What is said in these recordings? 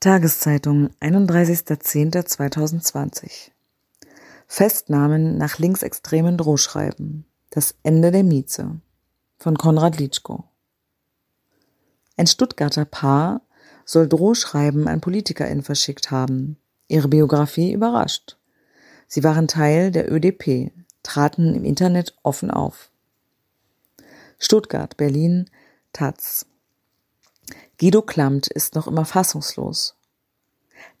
Tageszeitung, 31.10.2020 Festnahmen nach linksextremen Drohschreiben. Das Ende der Mieze von Konrad Litschko. Ein Stuttgarter Paar soll Drohschreiben an PolitikerInnen verschickt haben. Ihre Biografie überrascht. Sie waren Teil der ÖDP, traten im Internet offen auf. Stuttgart, Berlin, Taz. Guido Klamt ist noch immer fassungslos.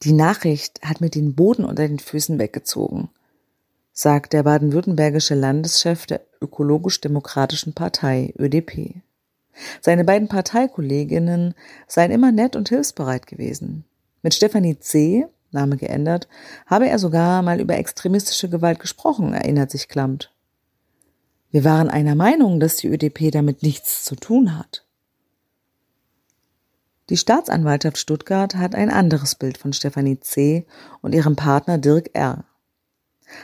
Die Nachricht hat mir den Boden unter den Füßen weggezogen, sagt der baden-württembergische Landeschef der Ökologisch-Demokratischen Partei ÖDP. Seine beiden Parteikolleginnen seien immer nett und hilfsbereit gewesen. Mit Stefanie C., Name geändert, habe er sogar mal über extremistische Gewalt gesprochen, erinnert sich Klamt. Wir waren einer Meinung, dass die ÖDP damit nichts zu tun hat. Die Staatsanwaltschaft Stuttgart hat ein anderes Bild von Stefanie C. und ihrem Partner Dirk R.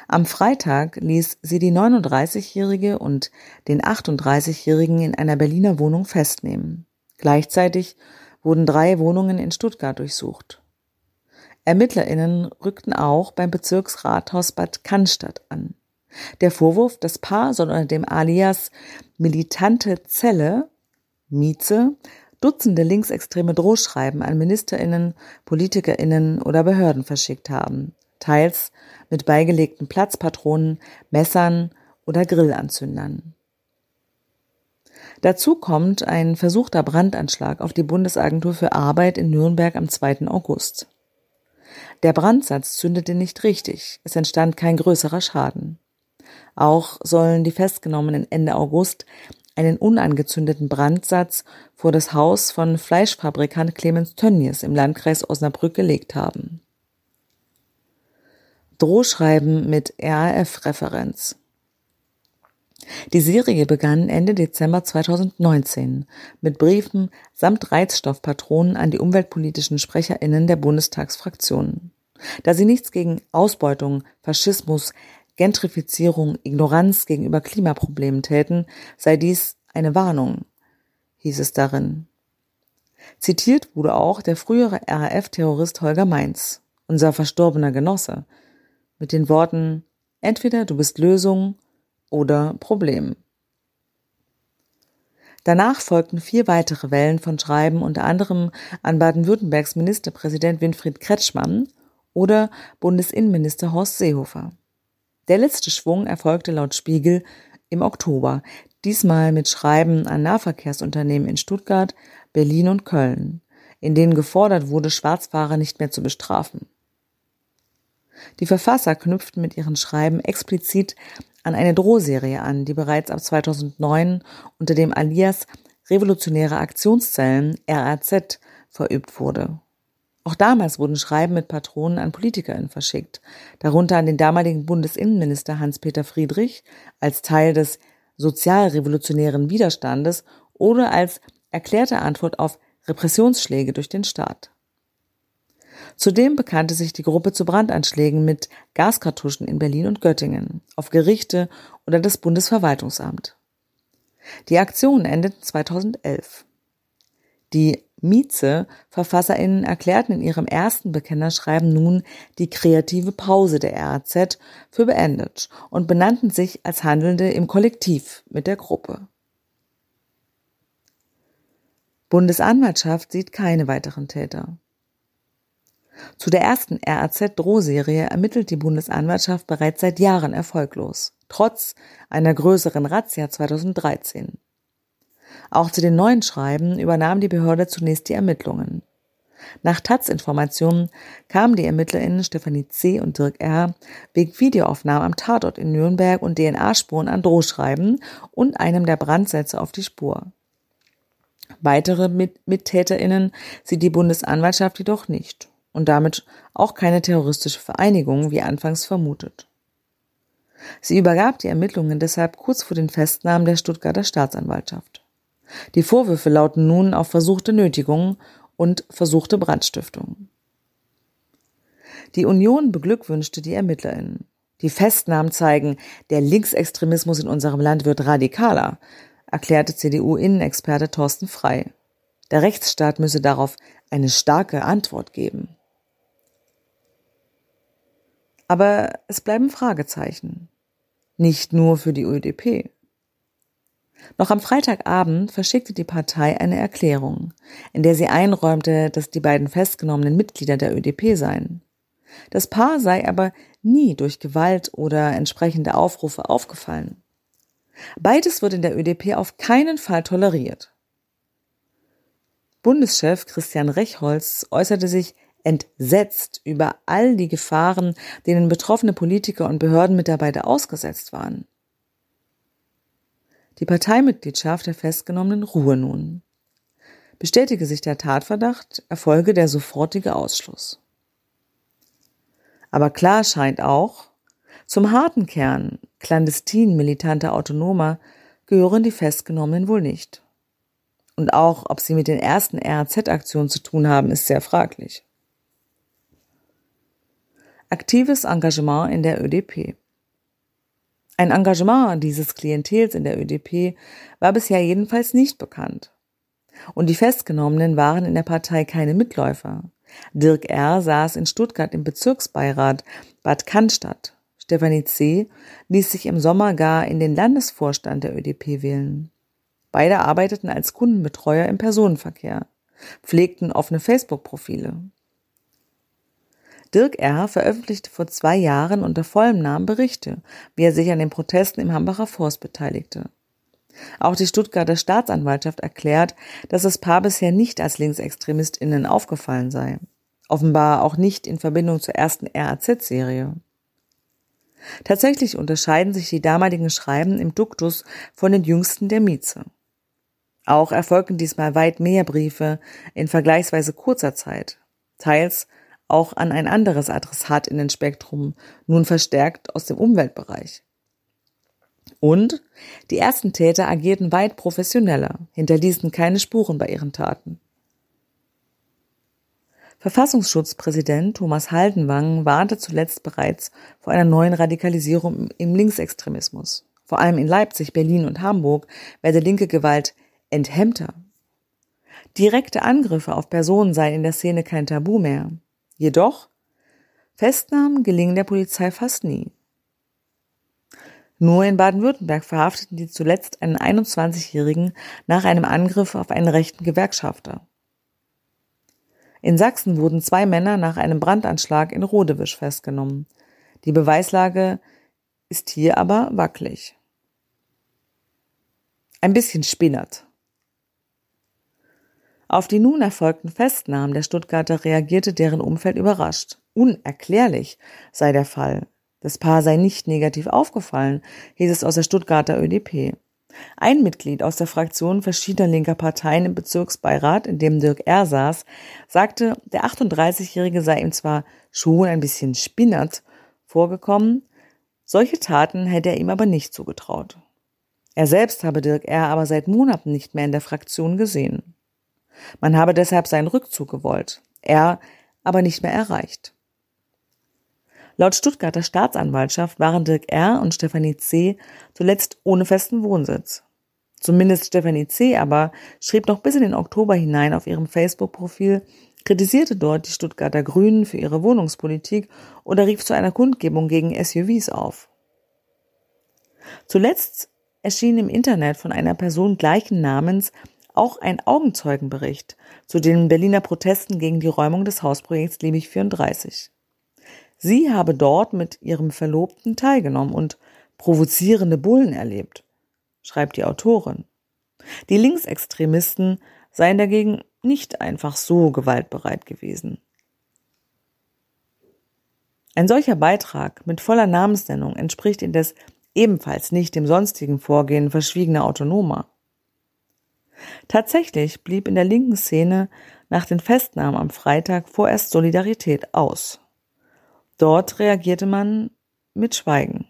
Am Freitag ließ sie die 39-Jährige und den 38-Jährigen in einer Berliner Wohnung festnehmen. Gleichzeitig wurden drei Wohnungen in Stuttgart durchsucht. ErmittlerInnen rückten auch beim Bezirksrathaus Bad Cannstatt an. Der Vorwurf, das Paar soll unter dem Alias Militante Zelle, Mieze, Dutzende linksextreme Drohschreiben an Ministerinnen, Politikerinnen oder Behörden verschickt haben, teils mit beigelegten Platzpatronen, Messern oder Grillanzündern. Dazu kommt ein versuchter Brandanschlag auf die Bundesagentur für Arbeit in Nürnberg am 2. August. Der Brandsatz zündete nicht richtig, es entstand kein größerer Schaden. Auch sollen die Festgenommenen Ende August einen unangezündeten Brandsatz vor das Haus von Fleischfabrikant Clemens Tönnies im Landkreis Osnabrück gelegt haben. Drohschreiben mit RAF-Referenz. Die Serie begann Ende Dezember 2019 mit Briefen samt Reizstoffpatronen an die umweltpolitischen SprecherInnen der Bundestagsfraktionen. Da sie nichts gegen Ausbeutung, Faschismus, Gentrifizierung, Ignoranz gegenüber Klimaproblemen täten, sei dies eine Warnung, hieß es darin. Zitiert wurde auch der frühere RAF-Terrorist Holger Mainz, unser verstorbener Genosse, mit den Worten Entweder du bist Lösung oder Problem. Danach folgten vier weitere Wellen von Schreiben, unter anderem an Baden-Württembergs Ministerpräsident Winfried Kretschmann oder Bundesinnenminister Horst Seehofer. Der letzte Schwung erfolgte laut Spiegel im Oktober, diesmal mit Schreiben an Nahverkehrsunternehmen in Stuttgart, Berlin und Köln, in denen gefordert wurde, Schwarzfahrer nicht mehr zu bestrafen. Die Verfasser knüpften mit ihren Schreiben explizit an eine Drohserie an, die bereits ab 2009 unter dem Alias Revolutionäre Aktionszellen RAZ verübt wurde. Auch damals wurden Schreiben mit Patronen an PolitikerInnen verschickt, darunter an den damaligen Bundesinnenminister Hans-Peter Friedrich als Teil des sozialrevolutionären Widerstandes oder als erklärte Antwort auf Repressionsschläge durch den Staat. Zudem bekannte sich die Gruppe zu Brandanschlägen mit Gaskartuschen in Berlin und Göttingen, auf Gerichte oder das Bundesverwaltungsamt. Die Aktionen endeten 2011. Die Mieze-VerfasserInnen erklärten in ihrem ersten Bekennerschreiben nun die kreative Pause der RAZ für beendet und benannten sich als Handelnde im Kollektiv mit der Gruppe. Bundesanwaltschaft sieht keine weiteren Täter. Zu der ersten RAZ-Drohserie ermittelt die Bundesanwaltschaft bereits seit Jahren erfolglos, trotz einer größeren Razzia 2013. Auch zu den neuen Schreiben übernahm die Behörde zunächst die Ermittlungen. Nach Taz-Informationen kamen die ErmittlerInnen Stefanie C. und Dirk R. wegen Videoaufnahmen am Tatort in Nürnberg und DNA-Spuren an Drohschreiben und einem der Brandsätze auf die Spur. Weitere Mit MittäterInnen sieht die Bundesanwaltschaft jedoch nicht und damit auch keine terroristische Vereinigung, wie anfangs vermutet. Sie übergab die Ermittlungen deshalb kurz vor den Festnahmen der Stuttgarter Staatsanwaltschaft. Die Vorwürfe lauten nun auf versuchte Nötigung und versuchte Brandstiftung. Die Union beglückwünschte die ErmittlerInnen. Die Festnahmen zeigen, der Linksextremismus in unserem Land wird radikaler, erklärte CDU-Innenexperte Thorsten Frei. Der Rechtsstaat müsse darauf eine starke Antwort geben. Aber es bleiben Fragezeichen. Nicht nur für die ÖDP. Noch am Freitagabend verschickte die Partei eine Erklärung, in der sie einräumte, dass die beiden festgenommenen Mitglieder der ÖDP seien. Das Paar sei aber nie durch Gewalt oder entsprechende Aufrufe aufgefallen. Beides wird in der ÖDP auf keinen Fall toleriert. Bundeschef Christian Rechholz äußerte sich entsetzt über all die Gefahren, denen betroffene Politiker und Behördenmitarbeiter ausgesetzt waren. Die Parteimitgliedschaft der Festgenommenen ruhe nun. Bestätige sich der Tatverdacht, erfolge der sofortige Ausschluss. Aber klar scheint auch, zum harten Kern clandestin militanter Autonomer gehören die Festgenommenen wohl nicht. Und auch, ob sie mit den ersten RAZ-Aktionen zu tun haben, ist sehr fraglich. Aktives Engagement in der ÖDP. Ein Engagement dieses Klientels in der ÖDP war bisher jedenfalls nicht bekannt. Und die Festgenommenen waren in der Partei keine Mitläufer. Dirk R. saß in Stuttgart im Bezirksbeirat Bad Cannstatt. Stefanie C. ließ sich im Sommer gar in den Landesvorstand der ÖDP wählen. Beide arbeiteten als Kundenbetreuer im Personenverkehr, pflegten offene Facebook-Profile. Dirk R. veröffentlichte vor zwei Jahren unter vollem Namen Berichte, wie er sich an den Protesten im Hambacher Forst beteiligte. Auch die Stuttgarter Staatsanwaltschaft erklärt, dass das Paar bisher nicht als LinksextremistInnen aufgefallen sei. Offenbar auch nicht in Verbindung zur ersten RAZ-Serie. Tatsächlich unterscheiden sich die damaligen Schreiben im Duktus von den jüngsten der Mieze. Auch erfolgten diesmal weit mehr Briefe in vergleichsweise kurzer Zeit, teils auch an ein anderes Adressat in den Spektrum, nun verstärkt aus dem Umweltbereich. Und die ersten Täter agierten weit professioneller, hinterließen keine Spuren bei ihren Taten. Verfassungsschutzpräsident Thomas Haldenwang warnte zuletzt bereits vor einer neuen Radikalisierung im Linksextremismus. Vor allem in Leipzig, Berlin und Hamburg werde linke Gewalt enthemmter. Direkte Angriffe auf Personen seien in der Szene kein Tabu mehr. Jedoch Festnahmen gelingen der Polizei fast nie. Nur in Baden-Württemberg verhafteten die zuletzt einen 21-Jährigen nach einem Angriff auf einen rechten Gewerkschafter. In Sachsen wurden zwei Männer nach einem Brandanschlag in Rodewisch festgenommen. Die Beweislage ist hier aber wackelig. Ein bisschen spinnert. Auf die nun erfolgten Festnahmen der Stuttgarter reagierte deren Umfeld überrascht. Unerklärlich sei der Fall. Das Paar sei nicht negativ aufgefallen, hieß es aus der Stuttgarter ÖDP. Ein Mitglied aus der Fraktion verschiedener linker Parteien im Bezirksbeirat, in dem Dirk R. saß, sagte, der 38-Jährige sei ihm zwar schon ein bisschen spinnert vorgekommen, solche Taten hätte er ihm aber nicht zugetraut. Er selbst habe Dirk R. aber seit Monaten nicht mehr in der Fraktion gesehen. Man habe deshalb seinen Rückzug gewollt, er aber nicht mehr erreicht. Laut Stuttgarter Staatsanwaltschaft waren Dirk R. und Stefanie C. zuletzt ohne festen Wohnsitz. Zumindest Stefanie C. aber schrieb noch bis in den Oktober hinein auf ihrem Facebook-Profil, kritisierte dort die Stuttgarter Grünen für ihre Wohnungspolitik oder rief zu einer Kundgebung gegen SUVs auf. Zuletzt erschien im Internet von einer Person gleichen Namens auch ein Augenzeugenbericht zu den Berliner Protesten gegen die Räumung des Hausprojekts Liebig 34. Sie habe dort mit ihrem Verlobten teilgenommen und provozierende Bullen erlebt, schreibt die Autorin. Die Linksextremisten seien dagegen nicht einfach so gewaltbereit gewesen. Ein solcher Beitrag mit voller Namensnennung entspricht indes ebenfalls nicht dem sonstigen Vorgehen verschwiegener Autonomer. Tatsächlich blieb in der linken Szene nach den Festnahmen am Freitag vorerst Solidarität aus. Dort reagierte man mit Schweigen.